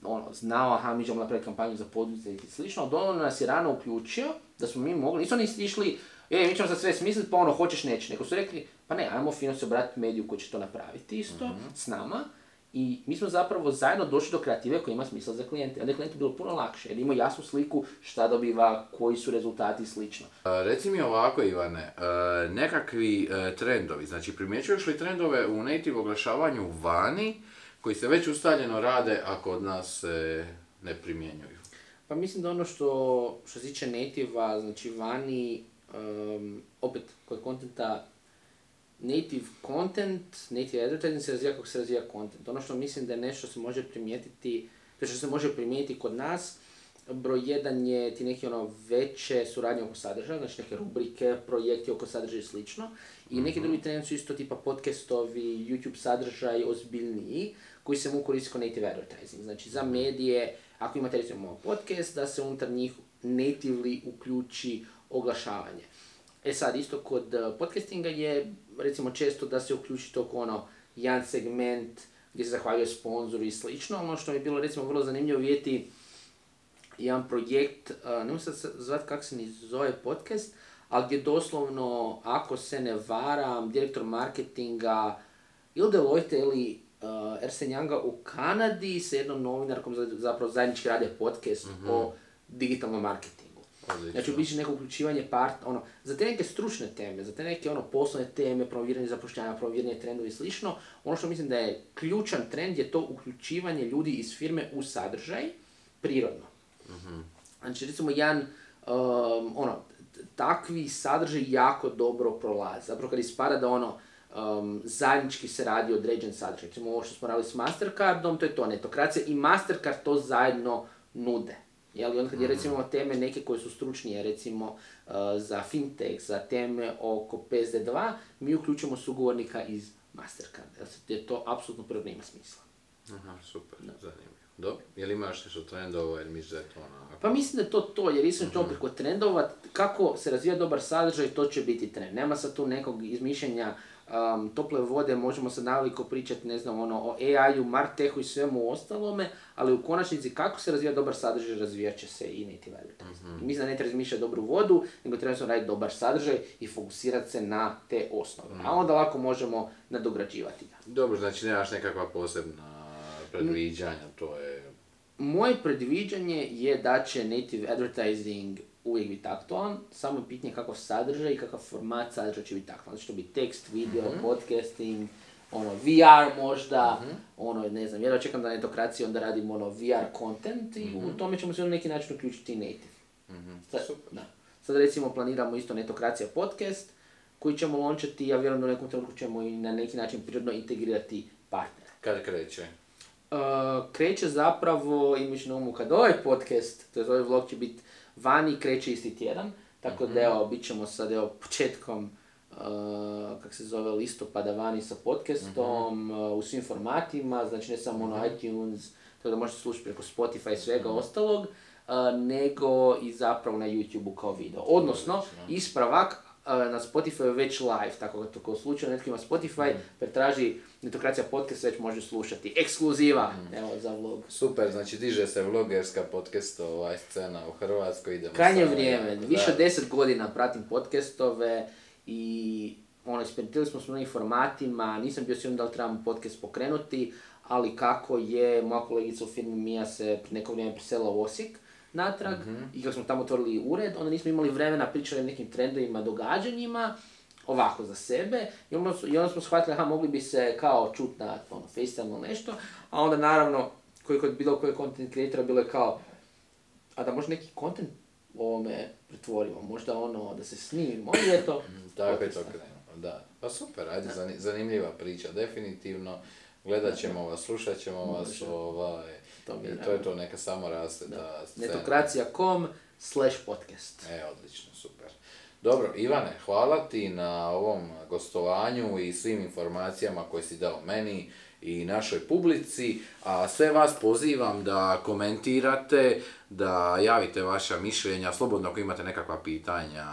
ono, znao, aha, mi ćemo napraviti kampanju za poduzetnike i slično, ali dovoljno nas je rano uključio da smo mi mogli, nisu oni išli, e, mi ćemo sad sve smisliti, pa ono, hoćeš, neće, nego su rekli, pa ne, ajmo fino se obratiti mediju koji će to napraviti isto, s nama, i mi smo zapravo zajedno došli do kreative koja ima smisla za klijente. Onda je klijentu bilo puno lakše, jer ima jasnu sliku šta dobiva, koji su rezultati i slično. E, Reci mi ovako, Ivane, e, nekakvi e, trendovi, znači primjećuješ li trendove u native oglašavanju vani, koji se već ustaljeno rade, a kod nas se ne primjenjuju? Pa mislim da ono što, što se tiče native znači vani, um, opet kod kontenta, native content, native advertising se razvija kako se razvija content. Ono što mislim da je nešto se može primijetiti, to što se može primijetiti kod nas, broj jedan je ti neki ono veće suradnje oko sadržaja, znači neke rubrike, projekti oko sadržaja i slično. I neki drugi trendi su isto tipa podcastovi, YouTube sadržaj, ozbiljniji, koji se mogu koristiti kao native advertising. Znači za medije, ako imate recimo podcast, da se unutar njih natively uključi oglašavanje. E sad, isto kod uh, podcastinga je, recimo, često da se uključi to ono, jedan segment gdje se zahvaljuje sponzoru i slično. Ono što mi je bilo, recimo, vrlo zanimljivo vidjeti jedan projekt, uh, ne se zvat kako se ni zove podcast, ali gdje doslovno, ako se ne varam, direktor marketinga ili Deloitte ili uh, Ersen Younga u Kanadi sa jednom novinarkom zapravo zajednički rade podcast mm o digitalnom marketingu. Odlično. Znači, u biti neko uključivanje part, ono, za te neke stručne teme, za te neke ono, poslovne teme, promoviranje zapošljavanja, promoviranje trendova i slično, ono što mislim da je ključan trend je to uključivanje ljudi iz firme u sadržaj prirodno. mm Znači, recimo, jedan, um, ono, takvi sadržaj jako dobro prolaze. Zapravo kad ispada da ono, um, zajednički se radi određen sadržaj. Recimo ovo što smo radili s Mastercardom, to je to, netokracija i Mastercard to zajedno nude. Jel? onda kad je mhm. recimo teme neke koje su stručnije, recimo uh, za fintech, za teme oko PSD2, mi uključujemo sugovornika iz Mastercarda. Jer to apsolutno prvo nema smisla. Aha, super, da. zanimljivo. Dobro, je li imaš nešto trendova ili misliš da je to ono... Pa mislim da je to to, jer iskreno uh-huh. preko trendova, kako se razvija dobar sadržaj, to će biti trend. Nema sad tu nekog izmišljenja um, tople vode, možemo se naveliko pričati, ne znam, ono, o AI-u, Martehu i svemu ostalome, ali u konačnici kako se razvija dobar sadržaj, razvijat će se i native advertising. Mm-hmm. Mislim da ne treba razmišljati dobru vodu, nego treba se raditi dobar sadržaj i fokusirati se na te osnove. A onda lako možemo nadograđivati ga. Dobro, znači nemaš nekakva posebna predviđanja, to je... Moje predviđanje je da će native advertising uvijek biti aktualan, samo je pitanje kakav sadržaj i kakav format sadržaja će biti aktualan. Znači to bi tekst, video, mm-hmm. podcasting, ono, VR možda, mm-hmm. ono, ne znam, jedva čekam da netokraciji onda radimo ono VR content i mm-hmm. u mhm. tome ćemo se na neki način uključiti i native. Mm-hmm. Sad, da. Sad recimo planiramo isto netokracija podcast koji ćemo lončati, ja vjerujem da u nekom trenutku ćemo i na neki način prirodno integrirati partnere. Kad kreće? Uh, kreće zapravo, imajući na umu kad ovaj podcast, to je ovaj vlog će biti vani, kreće isti tjedan, tako da evo, bit ćemo sad evo početkom uh, kak se zove, listopada vani sa podcastom, mm-hmm. uh, u svim formatima, znači ne samo mm-hmm. ono mhm. iTunes, tako da možete slušati preko Spotify i svega mm-hmm. ostalog, uh, nego i zapravo na YouTube-u kao video. Odnosno, ispravak, na Spotify već live, tako da to kao slučaju netko ima Spotify, mm. pretraži Netokracija podcast već može slušati. Ekskluziva, mm. evo, za vlog. Super, znači diže se vlogerska podcast ovaj scena u Hrvatskoj, idemo Krajnje vrijeme, više od deset godina pratim podcastove i ono, eksperimentirali smo s mnogim formatima, nisam bio siguran da li trebamo podcast pokrenuti, ali kako je moja kolegica u firmi Mija se neko vrijeme preselila u Osijek, natrag mm-hmm. i kako smo tamo otvorili ured, onda nismo imali vremena pričali o nekim trendovima, događanjima, ovako za sebe i onda, i onda smo shvatili, aha, mogli bi se kao čut na ono, FaceTime ili nešto, a onda naravno, koji kod bilo koji content creatora bilo je kao, a da možda neki content ovome pretvorimo, možda ono, da se snimimo, i eto. Tako je to krenuo, da. Pa super, ajde, zanimljiva priča, definitivno. Gledat ćemo vas, slušat ćemo vas, ovaj, to, mi to je to, neka samo raste da. Netokracija.com slash podcast. E, odlično, super. Dobro, Ivane, hvala ti na ovom gostovanju i svim informacijama koje si dao meni i našoj publici, a sve vas pozivam da komentirate, da javite vaša mišljenja, slobodno ako imate nekakva pitanja,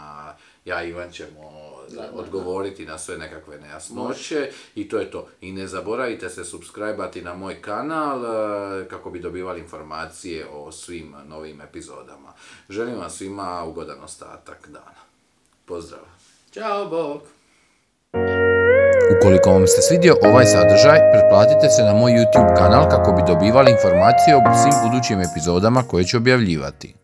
ja i Ivan ćemo odgovoriti na sve nekakve nejasnoće i to je to. I ne zaboravite se subscribe na moj kanal e, kako bi dobivali informacije o svim novim epizodama. Želim vam svima ugodan ostatak dana. Pozdrav. Ćao, bok. Ukoliko vam se svidio ovaj sadržaj, pretplatite se na moj YouTube kanal kako bi dobivali informacije o svim budućim epizodama koje ću objavljivati.